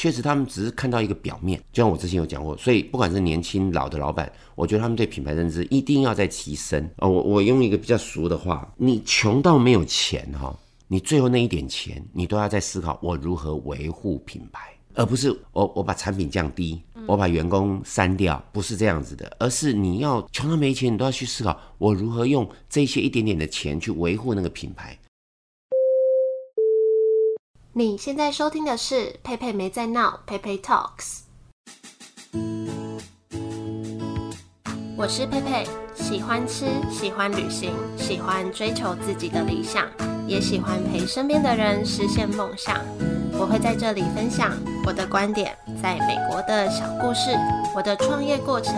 确实他们只是看到一个表面，就像我之前有讲过，所以不管是年轻老的老板，我觉得他们对品牌认知一定要在提升哦。我我用一个比较俗的话，你穷到没有钱哈，你最后那一点钱，你都要在思考我如何维护品牌。而不是我我把产品降低，我把员工删掉，不是这样子的，而是你要穷到没钱，你都要去思考我如何用这些一点点的钱去维护那个品牌。你现在收听的是佩佩没在闹，佩佩 Talks。我是佩佩，喜欢吃，喜欢旅行，喜欢追求自己的理想，也喜欢陪身边的人实现梦想。我会在这里分享我的观点，在美国的小故事，我的创业过程，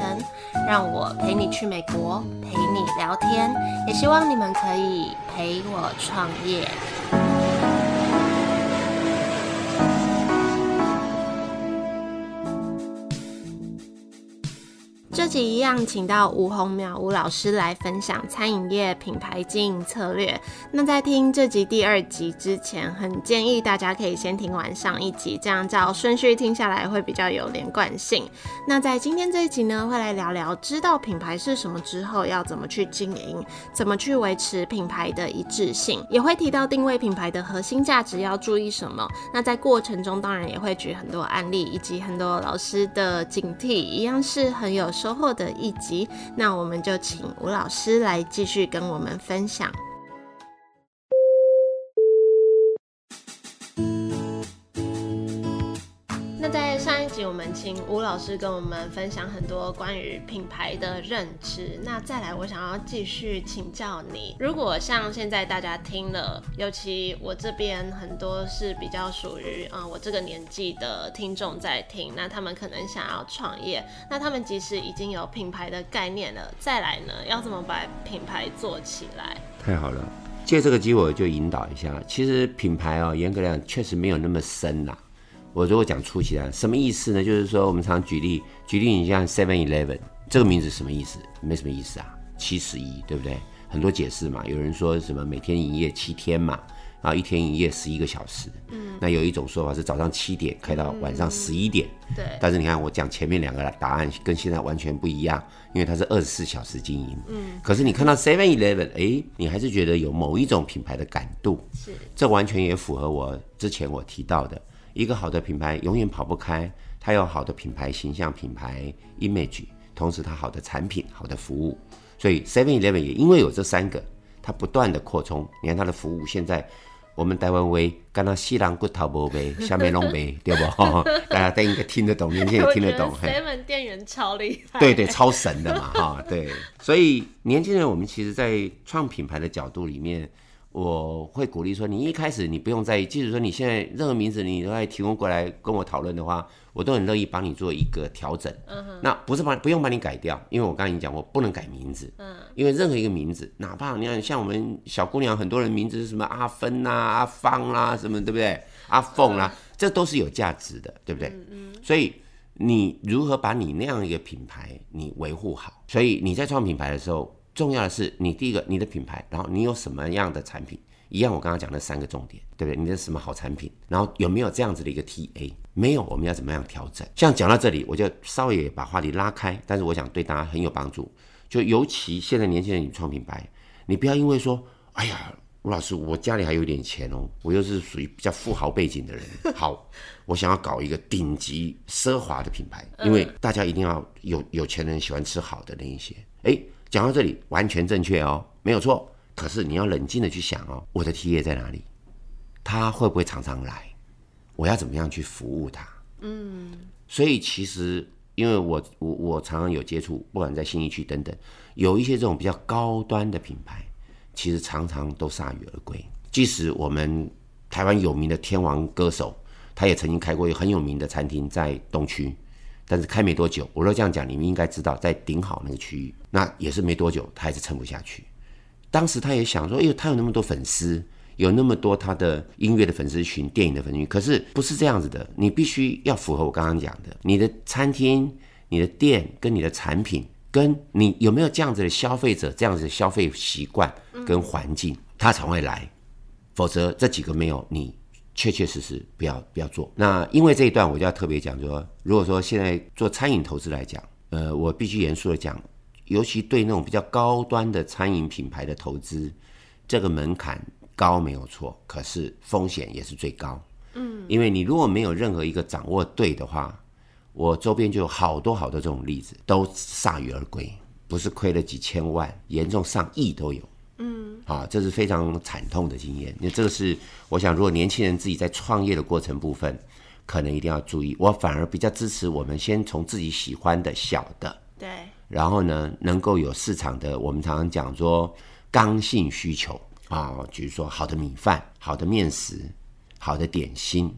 让我陪你去美国，陪你聊天，也希望你们可以陪我创业。集一样，请到吴宏淼吴老师来分享餐饮业品牌经营策略。那在听这集第二集之前，很建议大家可以先听完上一集，这样照顺序听下来会比较有连贯性。那在今天这一集呢，会来聊聊知道品牌是什么之后，要怎么去经营，怎么去维持品牌的一致性，也会提到定位品牌的核心价值要注意什么。那在过程中，当然也会举很多案例，以及很多老师的警惕，一样是很有收获的一集，那我们就请吴老师来继续跟我们分享。那在上一集我们请吴老师跟我们分享很多关于品牌的认知。那再来，我想要继续请教你，如果像现在大家听了，尤其我这边很多是比较属于嗯我这个年纪的听众在听，那他们可能想要创业，那他们即使已经有品牌的概念了，再来呢，要怎么把品牌做起来？太好了，借这个机会我就引导一下，其实品牌哦，严格来讲确实没有那么深呐。我如果讲粗起来，什么意思呢？就是说，我们常举例，举例，你像 Seven Eleven 这个名字什么意思？没什么意思啊，七十一，对不对？很多解释嘛。有人说什么每天营业七天嘛，啊一天营业十一个小时。嗯。那有一种说法是早上七点开到晚上十一点。对。但是你看我讲前面两个答案跟现在完全不一样，因为它是二十四小时经营。嗯。可是你看到 Seven Eleven，哎，你还是觉得有某一种品牌的感度。是。这完全也符合我之前我提到的。一个好的品牌永远跑不开，它有好的品牌形象、品牌 image，同时它好的产品、好的服务。所以 Seven Eleven 也因为有这三个，它不断的扩充。你看它的服务，现在我们台湾威跟它西兰骨头不杯，下面弄杯，对不？大家都应该听得懂，年轻人听得懂。Seven 店员超厉害，对对，超神的嘛，哈，对。所以年轻人，我们其实，在创品牌的角度里面。我会鼓励说，你一开始你不用在意，即使说你现在任何名字你都来提供过来跟我讨论的话，我都很乐意帮你做一个调整。嗯哼，那不是把不用把你改掉，因为我刚才已经讲过，不能改名字。嗯，因为任何一个名字，哪怕你看像我们小姑娘，很多人名字是什么阿芬啦、啊、阿芳啦、啊，什么对不对？阿凤啦、啊，这都是有价值的，对不对？嗯嗯。所以你如何把你那样一个品牌你维护好？所以你在创品牌的时候。重要的是，你第一个，你的品牌，然后你有什么样的产品，一样，我刚刚讲的三个重点，对不对？你的什么好产品，然后有没有这样子的一个 TA？没有，我们要怎么样调整？像讲到这里，我就稍微把话题拉开，但是我想对大家很有帮助。就尤其现在年轻人，你创品牌，你不要因为说，哎呀，吴老师，我家里还有点钱哦，我又是属于比较富豪背景的人，好，我想要搞一个顶级奢华的品牌，因为大家一定要有有钱人喜欢吃好的那一些，哎。讲到这里完全正确哦，没有错。可是你要冷静的去想哦，我的 TA 在哪里？他会不会常常来？我要怎么样去服务他？嗯，所以其实因为我我我常常有接触，不管在新一区等等，有一些这种比较高端的品牌，其实常常都铩羽而归。即使我们台湾有名的天王歌手，他也曾经开过一个很有名的餐厅在东区。但是开没多久，我若这样讲，你们应该知道，在顶好那个区域，那也是没多久，他还是撑不下去。当时他也想说，哎呦，他有那么多粉丝，有那么多他的音乐的粉丝群、电影的粉丝群，可是不是这样子的，你必须要符合我刚刚讲的，你的餐厅、你的店跟你的产品，跟你有没有这样子的消费者、这样子的消费习惯跟环境，他才会来。否则这几个没有，你确确实实不要不要做。那因为这一段，我就要特别讲说，如果说现在做餐饮投资来讲，呃，我必须严肃的讲，尤其对那种比较高端的餐饮品牌的投资，这个门槛高没有错，可是风险也是最高。嗯，因为你如果没有任何一个掌握对的话，我周边就有好多好多这种例子，都铩羽而归，不是亏了几千万，严重上亿都有。嗯，啊，这是非常惨痛的经验。那这个是我想，如果年轻人自己在创业的过程部分，可能一定要注意。我反而比较支持我们先从自己喜欢的小的，对，然后呢，能够有市场的，我们常常讲说刚性需求啊，比如说好的米饭、好的面食。好的点心，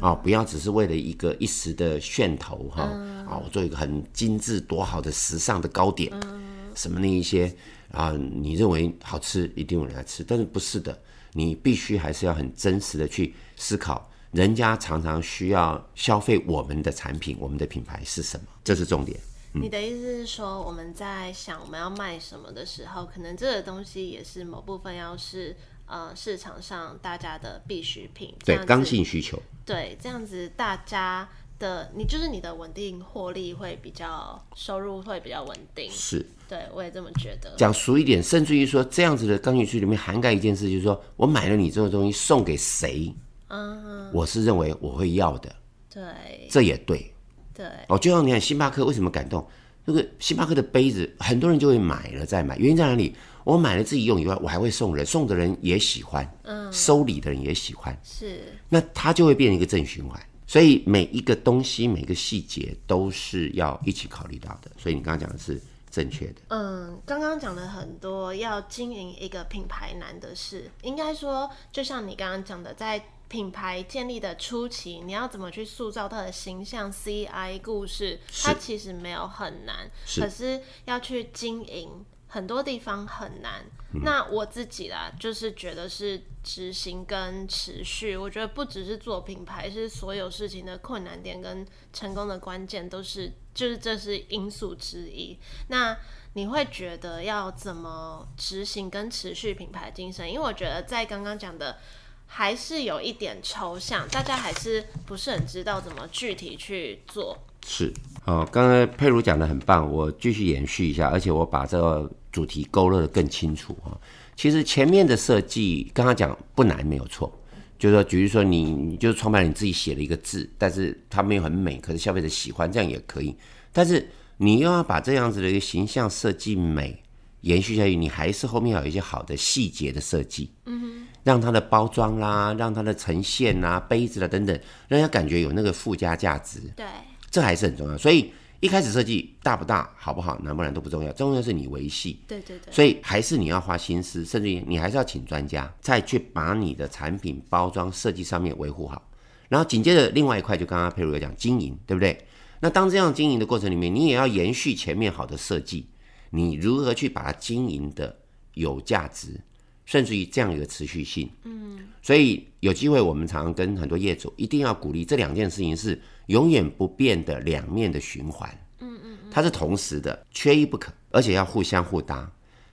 啊、不要只是为了一个一时的噱头哈，啊、嗯哦，我做一个很精致多好的时尚的糕点，嗯、什么那一些啊，你认为好吃，一定有人来吃，但是不是的，你必须还是要很真实的去思考，人家常常需要消费我们的产品，我们的品牌是什么，这是重点。嗯、你的意思是说，我们在想我们要卖什么的时候，可能这个东西也是某部分要是。呃，市场上大家的必需品，对，刚性需求，对，这样子大家的，你就是你的稳定获利会比较，收入会比较稳定，是，对我也这么觉得。讲俗一点，甚至于说这样子的刚性需求里面涵盖一件事，就是说我买了你这个东西送给谁，嗯，我是认为我会要的，对，这也对，对，哦，就像你看星巴克为什么感动，那个星巴克的杯子，很多人就会买了再买，原因在哪里？我买了自己用以外，我还会送人，送的人也喜欢，嗯，收礼的人也喜欢，是，那它就会变成一个正循环。所以每一个东西，每个细节都是要一起考虑到的。所以你刚刚讲的是正确的。嗯，刚刚讲了很多要经营一个品牌难的事，应该说，就像你刚刚讲的，在品牌建立的初期，你要怎么去塑造它的形象、CI 故事，它其实没有很难，是，可是要去经营。很多地方很难，那我自己啦，就是觉得是执行跟持续。我觉得不只是做品牌，是所有事情的困难点跟成功的关键都是，就是这是因素之一。那你会觉得要怎么执行跟持续品牌精神？因为我觉得在刚刚讲的还是有一点抽象，大家还是不是很知道怎么具体去做。是，哦，刚才佩如讲的很棒，我继续延续一下，而且我把这个。主题勾勒得更清楚啊！其实前面的设计，刚刚讲不难，没有错。就是说，比如说你，你就是创办人你自己写了一个字，但是它没有很美，可是消费者喜欢，这样也可以。但是你又要把这样子的一个形象设计美延续下去，你还是后面要有一些好的细节的设计，嗯哼，让它的包装啦，让它的呈现啊，杯子啦等等，让人家感觉有那个附加价值。对，这还是很重要。所以。一开始设计大不大、好不好、难不难都不重要，重要是你维系。对对对。所以还是你要花心思，甚至于你还是要请专家，再去把你的产品包装设计上面维护好。然后紧接着另外一块，就刚刚佩如有讲经营，对不对？那当这样经营的过程里面，你也要延续前面好的设计，你如何去把它经营的有价值，甚至于这样一个持续性。嗯。所以有机会，我们常常跟很多业主一定要鼓励这两件事情是。永远不变的两面的循环，嗯嗯，它是同时的，缺一不可，而且要互相互搭。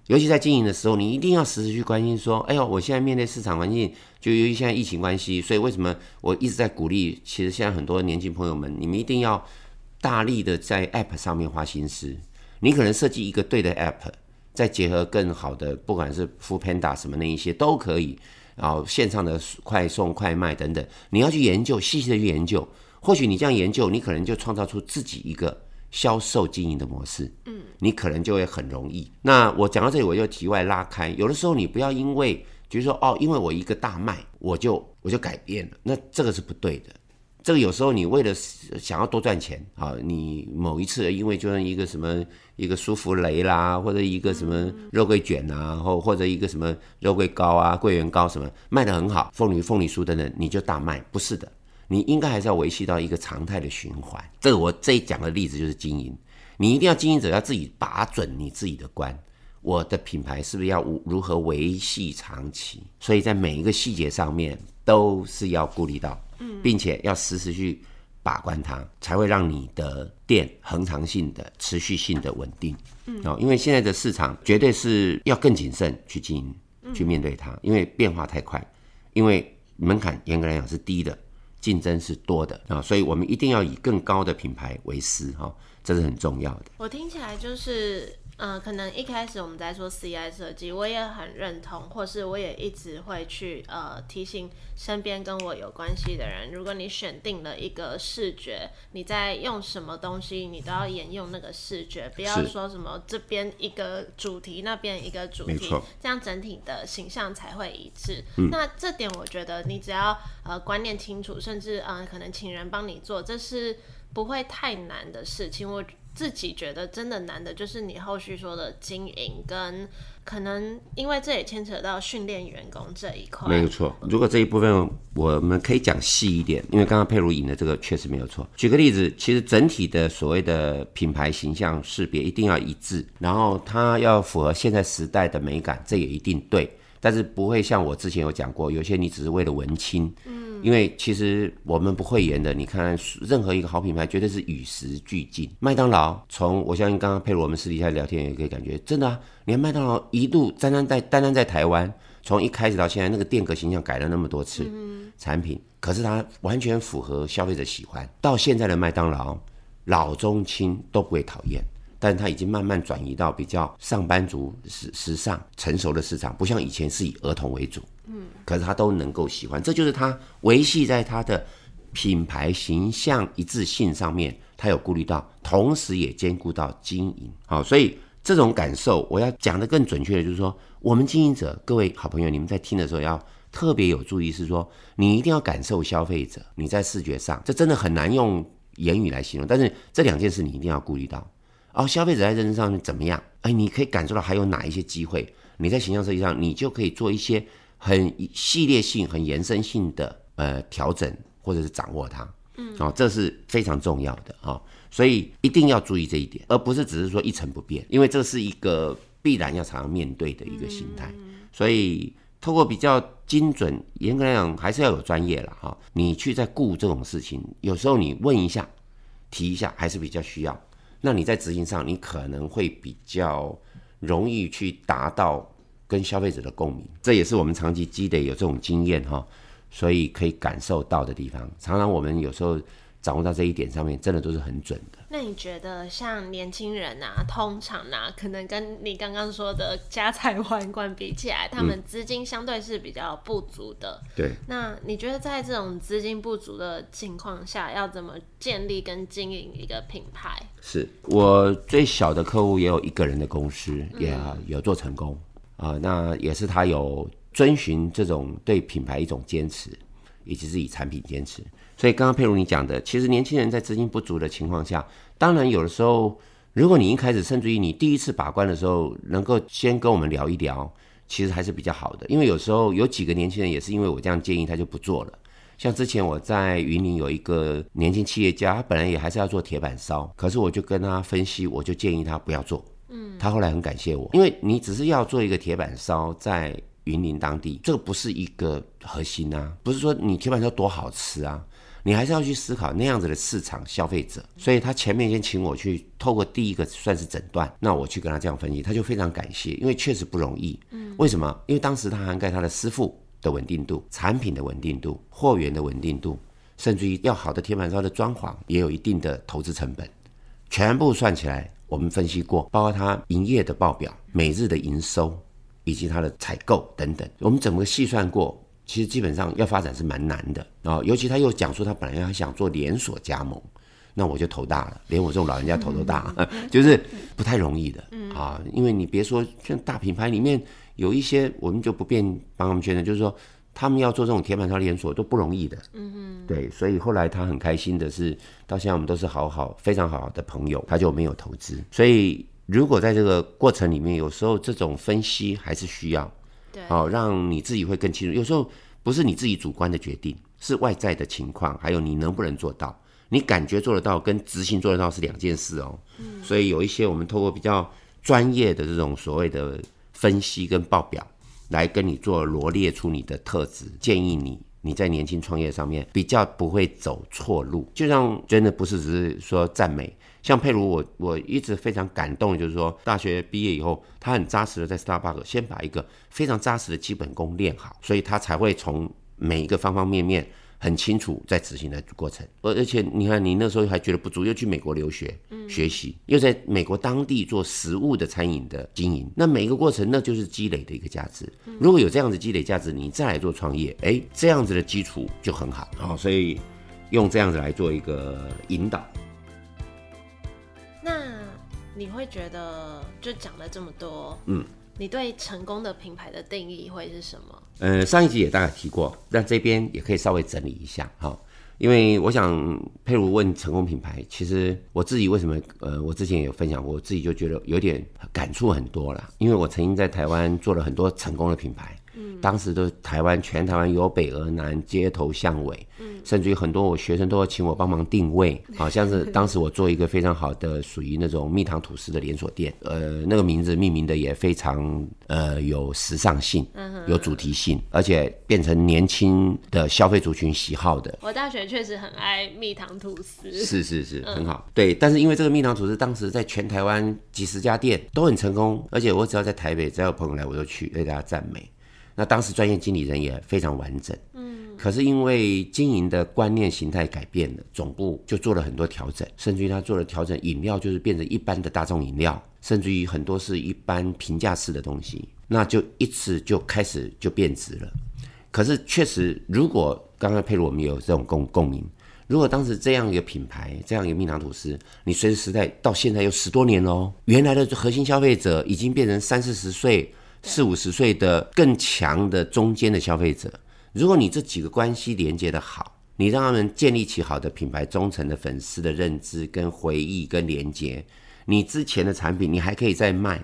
尤其在经营的时候，你一定要时时去关心说，哎呦，我现在面对市场环境，就由于现在疫情关系，所以为什么我一直在鼓励？其实现在很多年轻朋友们，你们一定要大力的在 App 上面花心思。你可能设计一个对的 App，再结合更好的，不管是富 Panda 什么那一些都可以，然后线上的快送、快卖等等，你要去研究，细细的去研究。或许你这样研究，你可能就创造出自己一个销售经营的模式。嗯，你可能就会很容易。那我讲到这里，我就题外拉开。有的时候你不要因为，就是说哦，因为我一个大卖，我就我就改变了，那这个是不对的。这个有时候你为了想要多赚钱啊，你某一次因为就像一个什么一个舒芙蕾啦，或者一个什么肉桂卷啊，或或者一个什么肉桂糕啊、桂圆糕什么卖得很好，凤梨凤梨酥等等，你就大卖，不是的。你应该还是要维系到一个常态的循环。这个我这一讲的例子就是经营，你一定要经营者要自己把准你自己的关。我的品牌是不是要如何维系长期？所以在每一个细节上面都是要顾虑到，并且要时时去把关它，才会让你的店恒常性的、持续性的稳定。嗯哦，因为现在的市场绝对是要更谨慎去经营、去面对它，因为变化太快，因为。门槛严格来讲是低的，竞争是多的啊，所以我们一定要以更高的品牌为师哈，这是很重要的。我听起来就是。嗯、呃，可能一开始我们在做 CI 设计，我也很认同，或是我也一直会去呃提醒身边跟我有关系的人，如果你选定了一个视觉，你在用什么东西，你都要沿用那个视觉，不要说什么这边一个主题，那边一个主题，这样整体的形象才会一致。嗯、那这点我觉得你只要呃观念清楚，甚至呃可能请人帮你做，这是不会太难的事情。我。自己觉得真的难的就是你后续说的经营，跟可能因为这也牵扯到训练员工这一块。没有错，如果这一部分我们可以讲细一点，因为刚刚佩如引的这个确实没有错。举个例子，其实整体的所谓的品牌形象识别一定要一致，然后它要符合现在时代的美感，这也一定对。但是不会像我之前有讲过，有些你只是为了文青，嗯，因为其实我们不讳言的，你看任何一个好品牌，绝对是与时俱进。麦当劳从我相信刚刚佩如我们私底下聊天也可以感觉，真的啊，连麦当劳一度单单在单单在台湾，从一开始到现在那个店格形象改了那么多次，嗯，产品，可是它完全符合消费者喜欢。到现在的麦当劳，老中青都不会讨厌。但它已经慢慢转移到比较上班族时时尚成熟的市场，不像以前是以儿童为主。嗯，可是他都能够喜欢，这就是他维系在他的品牌形象一致性上面，他有顾虑到，同时也兼顾到经营。好，所以这种感受，我要讲的更准确的，就是说，我们经营者，各位好朋友，你们在听的时候要特别有注意，是说你一定要感受消费者，你在视觉上，这真的很难用言语来形容，但是这两件事你一定要顾虑到。哦，消费者在认知上面怎么样？哎，你可以感受到还有哪一些机会？你在形象设计上，你就可以做一些很系列性、很延伸性的呃调整，或者是掌握它。嗯，哦，这是非常重要的啊，哦，所以一定要注意这一点，而不是只是说一成不变，因为这是一个必然要常常面对的一个心态。所以，透过比较精准，严格来讲还是要有专业了哈，哦。你去在顾这种事情，有时候你问一下、提一下，还是比较需要。那你在执行上，你可能会比较容易去达到跟消费者的共鸣，这也是我们长期积累有这种经验哈，所以可以感受到的地方。常常我们有时候。掌握到这一点上面，真的都是很准的。那你觉得像年轻人啊，通常啊，可能跟你刚刚说的家财万贯比起来，他们资金相对是比较不足的。嗯、对。那你觉得在这种资金不足的情况下，要怎么建立跟经营一个品牌？是我最小的客户也有一个人的公司，也有做成功啊。那也是他有遵循这种对品牌一种坚持，以及是以产品坚持。所以刚刚佩如你讲的，其实年轻人在资金不足的情况下，当然有的时候，如果你一开始甚至于你第一次把关的时候，能够先跟我们聊一聊，其实还是比较好的。因为有时候有几个年轻人也是因为我这样建议，他就不做了。像之前我在云林有一个年轻企业家，他本来也还是要做铁板烧，可是我就跟他分析，我就建议他不要做。嗯，他后来很感谢我，因为你只是要做一个铁板烧在云林当地，这个不是一个核心啊，不是说你铁板烧多好吃啊。你还是要去思考那样子的市场消费者，所以他前面先请我去透过第一个算是诊断，那我去跟他这样分析，他就非常感谢，因为确实不容易。嗯，为什么？因为当时他涵盖他的师傅的稳定度、产品的稳定度、货源的稳定度，甚至于要好的铁板烧的装潢也有一定的投资成本，全部算起来，我们分析过，包括他营业的报表、每日的营收以及他的采购等等，我们整个细算过。其实基本上要发展是蛮难的啊、哦，尤其他又讲说他本来还想做连锁加盟，那我就头大了，连我这种老人家头都大，嗯、就是不太容易的啊。因为你别说像大品牌里面有一些，我们就不便帮他们宣传，就是说他们要做这种铁板烧连锁都不容易的。嗯哼，对，所以后来他很开心的是，到现在我们都是好好非常好的朋友，他就没有投资。所以如果在这个过程里面，有时候这种分析还是需要。好、哦，让你自己会更清楚。有时候不是你自己主观的决定，是外在的情况，还有你能不能做到。你感觉做得到，跟执行做得到是两件事哦。嗯。所以有一些我们透过比较专业的这种所谓的分析跟报表，来跟你做罗列出你的特质，建议你你在年轻创业上面比较不会走错路。就像真的不是只是说赞美。像佩如我，我一直非常感动，就是说大学毕业以后，他很扎实的在 Starbucks 先把一个非常扎实的基本功练好，所以他才会从每一个方方面面很清楚在执行的过程。而而且你看，你那时候还觉得不足，又去美国留学学习，又在美国当地做实物的餐饮的经营，那每一个过程那就是积累的一个价值。如果有这样子积累价值，你再来做创业，哎，这样子的基础就很好。好，所以用这样子来做一个引导。那你会觉得，就讲了这么多，嗯。你对成功的品牌的定义会是什么？呃，上一集也大概提过，但这边也可以稍微整理一下哈。因为我想佩如问成功品牌，其实我自己为什么呃，我之前也有分享过，我自己就觉得有点感触很多了，因为我曾经在台湾做了很多成功的品牌。当时都台湾全台湾由北而南，街头巷尾，嗯甚至于很多我学生都要请我帮忙定位，好像是当时我做一个非常好的属于那种蜜糖吐司的连锁店，呃，那个名字命名的也非常呃有时尚性，有主题性，而且变成年轻的消费族群喜好的。我大学确实很爱蜜糖吐司，是是是，很好。对，但是因为这个蜜糖吐司当时在全台湾几十家店都很成功，而且我只要在台北，只要有朋友来，我就去为大家赞美。那当时专业经理人也非常完整，嗯，可是因为经营的观念形态改变了，总部就做了很多调整，甚至于他做了调整，饮料就是变成一般的大众饮料，甚至于很多是一般平价式的东西，那就一次就开始就变质了。可是确实，如果刚刚佩如我们有这种共共鸣，如果当时这样一个品牌，这样一个蜜糖吐司，你随着时代到现在有十多年喽，原来的核心消费者已经变成三四十岁。四五十岁的更强的中间的消费者，如果你这几个关系连接的好，你让他们建立起好的品牌忠诚的粉丝的认知跟回忆跟连接，你之前的产品你还可以再卖，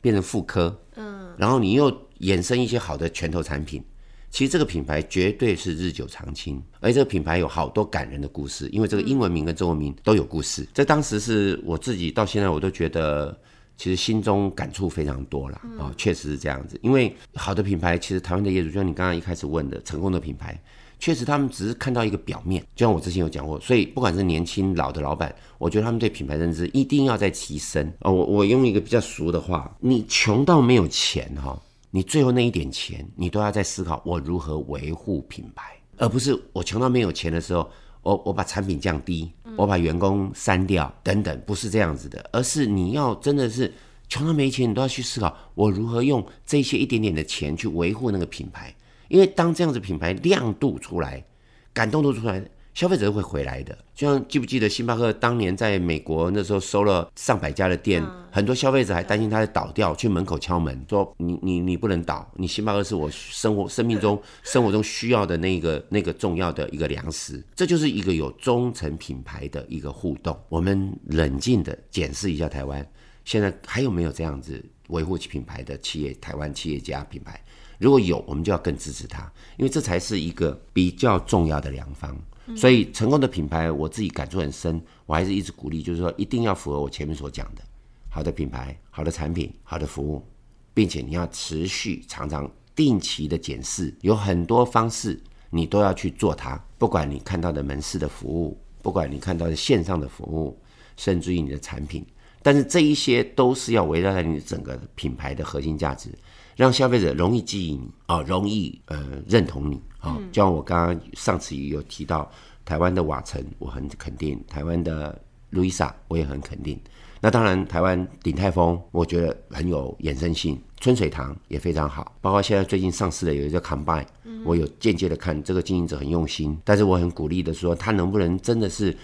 变成复刻，嗯，然后你又衍生一些好的拳头产品，其实这个品牌绝对是日久长青，而这个品牌有好多感人的故事，因为这个英文名跟中文名都有故事，这当时是我自己到现在我都觉得。其实心中感触非常多了啊，哦，确实是这样子。因为好的品牌，其实台湾的业主，就像你刚刚一开始问的，成功的品牌，确实他们只是看到一个表面。就像我之前有讲过，所以不管是年轻老的老板，我觉得他们对品牌认知一定要在提升啊。我我用一个比较俗的话，你穷到没有钱哈，你最后那一点钱，你都要在思考我如何维护品牌，而不是我穷到没有钱的时候。我我把产品降低，我把员工删掉，等等，不是这样子的，而是你要真的是穷到没钱，你都要去思考我如何用这些一点点的钱去维护那个品牌，因为当这样子品牌亮度出来，感动度出来。消费者会回来的，就像记不记得星巴克当年在美国那时候收了上百家的店，嗯、很多消费者还担心它会倒掉，去门口敲门说：“你你你不能倒，你星巴克是我生活生命中 生活中需要的那个那个重要的一个粮食。”这就是一个有忠诚品牌的一个互动。我们冷静的检视一下台湾现在还有没有这样子维护其品牌的企业，台湾企业家品牌，如果有，我们就要更支持它，因为这才是一个比较重要的良方。所以成功的品牌，我自己感触很深，我还是一直鼓励，就是说一定要符合我前面所讲的，好的品牌、好的产品、好的服务，并且你要持续、常常、定期的检视，有很多方式你都要去做它。不管你看到的门市的服务，不管你看到的线上的服务，甚至于你的产品，但是这一些都是要围绕在你整个品牌的核心价值，让消费者容易记忆你啊，容易呃认同你。哦，就像我刚刚上次也有提到，台湾的瓦城我很肯定，台湾的路易莎我也很肯定。那当然，台湾鼎泰丰我觉得很有衍生性，春水堂也非常好，包括现在最近上市的有一个 Combine，我有间接的看这个经营者很用心，但是我很鼓励的说，他能不能真的是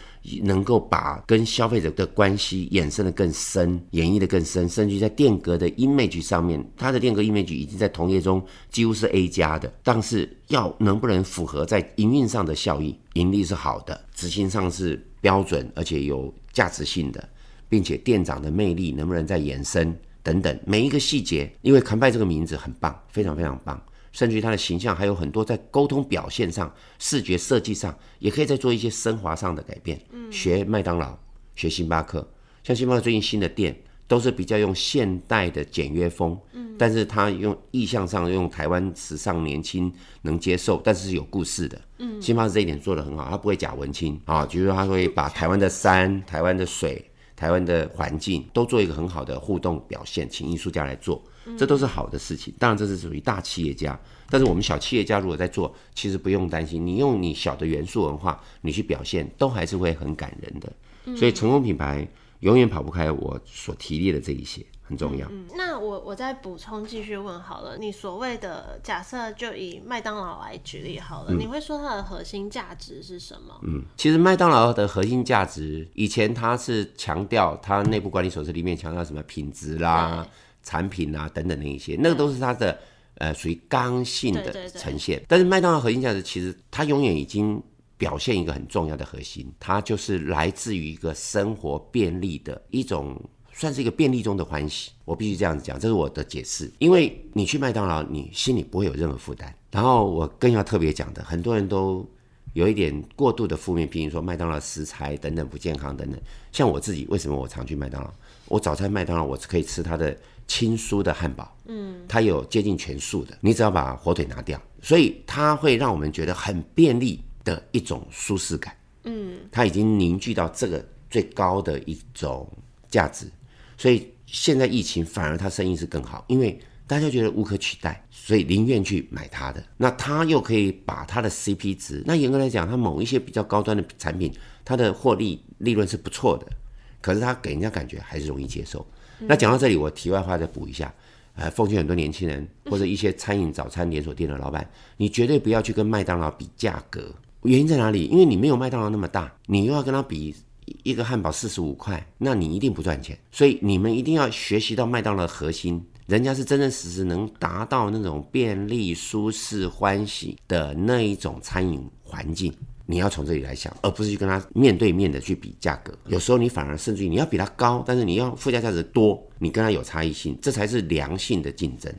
能够把跟消费者的关系衍生的更深，演绎的更深，甚至在电格的 image 上面，他的电格 image 已经在同业中几乎是 A 加的，但是要能不能符合在营运上的效益，盈利是好的，执行上是标准而且有价值性的。并且店长的魅力能不能再延伸等等，每一个细节，因为 COMEBUY 这个名字很棒，非常非常棒，甚至于它的形象还有很多在沟通表现上、视觉设计上，也可以再做一些升华上的改变。嗯，学麦当劳，学星巴克，像星巴克最近新的店都是比较用现代的简约风，嗯，但是它用意向上用台湾时尚年轻能接受，但是是有故事的。嗯，星巴克这一点做得很好，它不会假文青啊，就是说他会把台湾的山、台湾的水。台湾的环境都做一个很好的互动表现，请艺术家来做，这都是好的事情。当然这是属于大企业家，但是我们小企业家如果在做，其实不用担心，你用你小的元素文化，你去表现，都还是会很感人的。所以成功品牌永远跑不开我所提列的这一些。很重要。嗯，那我我再补充继续问好了，你所谓的假设就以麦当劳来举例好了，嗯，你会说它的核心价值是什么？嗯，其实麦当劳的核心价值，以前它是强调它内部管理手册里面强调什么品质啦、产品啦等等那一些，那个都是它的呃属于刚性的呈现。但是麦当劳核心价值其实它永远已经表现一个很重要的核心，它就是来自于一个生活便利的一种。算是一个便利中的欢喜，我必须这样子讲，这是我的解释。因为你去麦当劳，你心里不会有任何负担。然后我更要特别讲的，很多人都有一点过度的负面批评，说麦当劳食材等等不健康等等。像我自己，为什么我常去麦当劳？我早餐麦当劳我是可以吃它的轻酥的汉堡，嗯，它有接近全素的，你只要把火腿拿掉，所以它会让我们觉得很便利的一种舒适感，嗯，它已经凝聚到这个最高的一种价值。所以现在疫情反而他生意是更好，因为大家觉得无可取代，所以宁愿去买他的。那他又可以把他的 CP 值，那严格来讲，他某一些比较高端的产品，它的获利利润是不错的，可是他给人家感觉还是容易接受。嗯、那讲到这里，我题外话再补一下，呃，奉劝很多年轻人或者一些餐饮早餐连锁店的老板，你绝对不要去跟麦当劳比价格，原因在哪里？因为你没有麦当劳那么大，你又要跟他比。一个汉堡四十五块，那你一定不赚钱。所以你们一定要学习到麦当劳的核心，人家是真真实实能达到那种便利、舒适、欢喜的那一种餐饮环境。你要从这里来想，而不是去跟他面对面的去比价格。有时候你反而甚至于你要比他高，但是你要附加价值多，你跟他有差异性，这才是良性的竞争。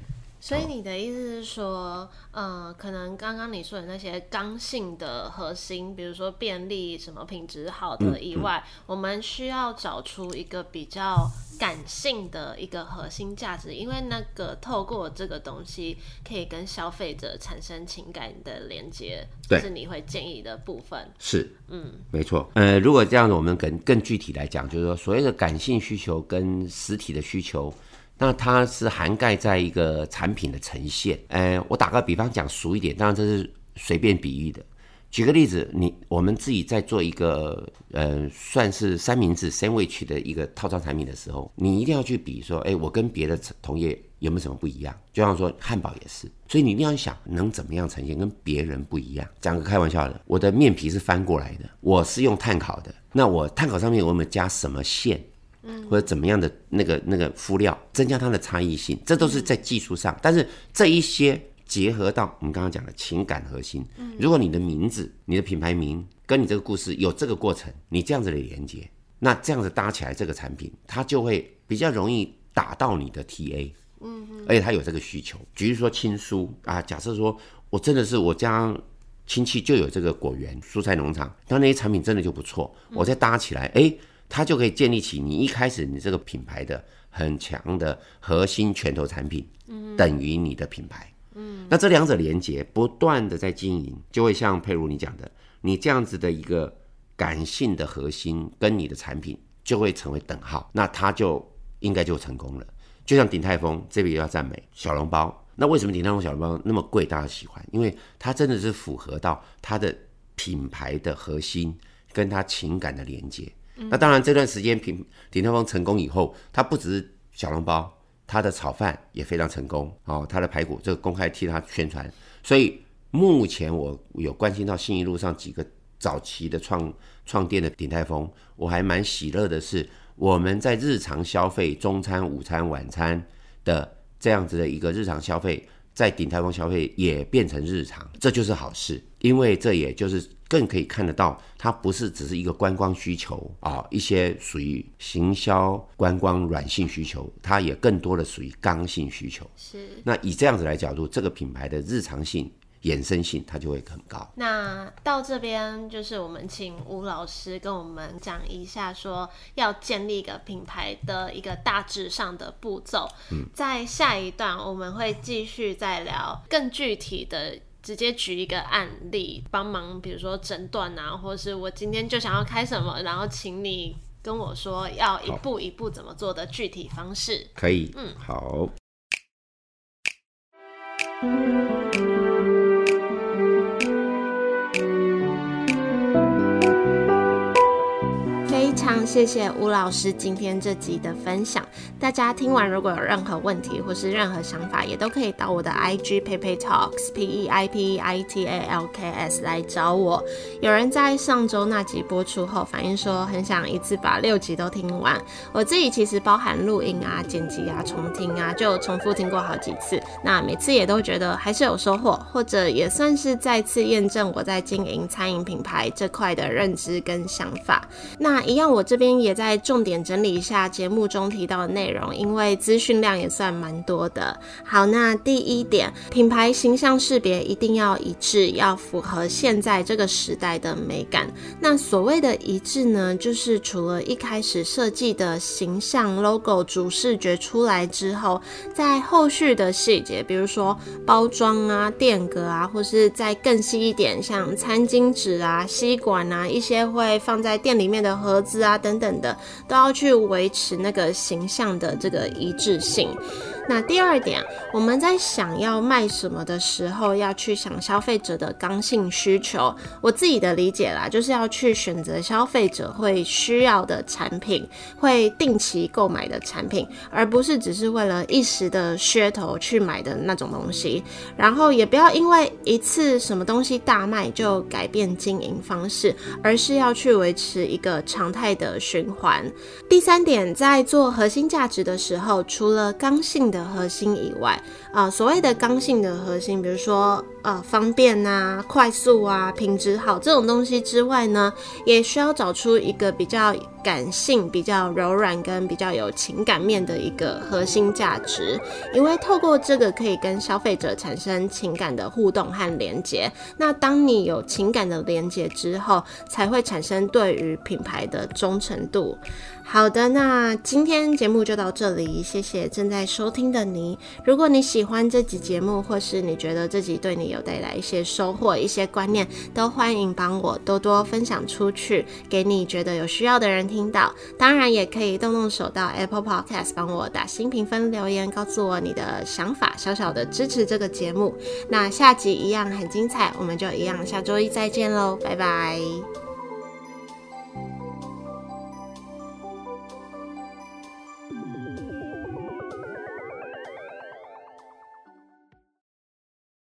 所以你的意思是说，呃，可能刚刚你说的那些刚性的核心，比如说便利、什么品质好的以外，嗯嗯、我们需要找出一个比较感性的一个核心价值，因为那个透过这个东西可以跟消费者产生情感的连接，这是你会建议的部分。是，嗯，没错。呃，如果这样子，我们更更具体来讲，就是说所谓的感性需求跟实体的需求。那它是涵盖在一个产品的呈现，呃，我打个比方讲俗一点，当然这是随便比喻的。举个例子，你我们自己在做一个呃，算是三明治 sandwich 的一个套装产品的时候，你一定要去比说，哎，我跟别的同业有没有什么不一样？就像说汉堡也是，所以你一定要想能怎么样呈现跟别人不一样。讲个开玩笑的，我的面皮是翻过来的，我是用炭烤的，那我炭烤上面我们加什么馅？或者怎么样的那个那个敷料，增加它的差异性，这都是在技术上。但是这一些结合到我们刚刚讲的情感核心，如果你的名字、你的品牌名跟你这个故事有这个过程，你这样子的连接，那这样子搭起来这个产品，它就会比较容易打到你的 TA。嗯，而且它有这个需求。比如说亲疏啊，假设说我真的是我家亲戚就有这个果园、蔬菜农场，那那些产品真的就不错，我再搭起来，哎。它就可以建立起你一开始你这个品牌的很强的核心拳头产品，嗯等于你的品牌。嗯，那这两者连接不断的在经营，就会像佩如你讲的，你这样子的一个感性的核心跟你的产品就会成为等号，那它就应该就成功了。就像鼎泰丰这边也要赞美小笼包，那为什么鼎泰丰小笼包那么贵，大家喜欢？因为它真的是符合到它的品牌的核心跟它情感的连接。那当然，这段时间品鼎泰丰成功以后，它不只是小笼包，它的炒饭也非常成功哦。它的排骨，这个公开替它宣传。所以目前我有关心到信义路上几个早期的创创店的鼎泰丰，我还蛮喜乐的是，我们在日常消费中餐、午餐、晚餐的这样子的一个日常消费，在鼎泰丰消费也变成日常，这就是好事，因为这也就是。更可以看得到，它不是只是一个观光需求啊，一些属于行销观光软性需求，它也更多的属于刚性需求。是，那以这样子来角度，这个品牌的日常性、衍生性，它就会很高。那到这边就是我们请吴老师跟我们讲一下，说要建立一个品牌的一个大致上的步骤。嗯，在下一段我们会继续再聊更具体的。直接举一个案例帮忙，比如说诊断啊，或者是我今天就想要开什么，然后请你跟我说要一步一步怎么做的具体方式。可以，嗯，好。谢谢吴老师今天这集的分享。大家听完如果有任何问题或是任何想法，也都可以到我的 IG Peipei Talks P E I P E I T A L K S 来找我。有人在上周那集播出后反映说，很想一次把六集都听完。我自己其实包含录音啊、剪辑啊、重听啊，就重复听过好几次。那每次也都觉得还是有收获，或者也算是再次验证我在经营餐饮品牌这块的认知跟想法。那一样，我这边。也在重点整理一下节目中提到的内容，因为资讯量也算蛮多的。好，那第一点，品牌形象识别一定要一致，要符合现在这个时代的美感。那所谓的一致呢，就是除了一开始设计的形象 logo 主视觉出来之后，在后续的细节，比如说包装啊、店格啊，或是再更细一点，像餐巾纸啊、吸管啊，一些会放在店里面的盒子啊等。等的都要去维持那个形象的这个一致性。那第二点，我们在想要卖什么的时候，要去想消费者的刚性需求。我自己的理解啦，就是要去选择消费者会需要的产品，会定期购买的产品，而不是只是为了一时的噱头去买的那种东西。然后也不要因为一次什么东西大卖就改变经营方式，而是要去维持一个常态的的循环。第三点，在做核心价值的时候，除了刚性的核心以外，啊、所谓的刚性的核心，比如说呃方便啊、快速啊、品质好这种东西之外呢，也需要找出一个比较感性、比较柔软跟比较有情感面的一个核心价值，因为透过这个可以跟消费者产生情感的互动和连接。那当你有情感的连接之后，才会产生对于品牌的忠诚度。好的，那今天节目就到这里，谢谢正在收听的你。如果你喜欢这集节目，或是你觉得这集对你有带来一些收获、一些观念，都欢迎帮我多多分享出去，给你觉得有需要的人听到。当然，也可以动动手到 Apple Podcast 帮我打新评分、留言，告诉我你的想法，小小的支持这个节目。那下集一样很精彩，我们就一样下周一再见喽，拜拜。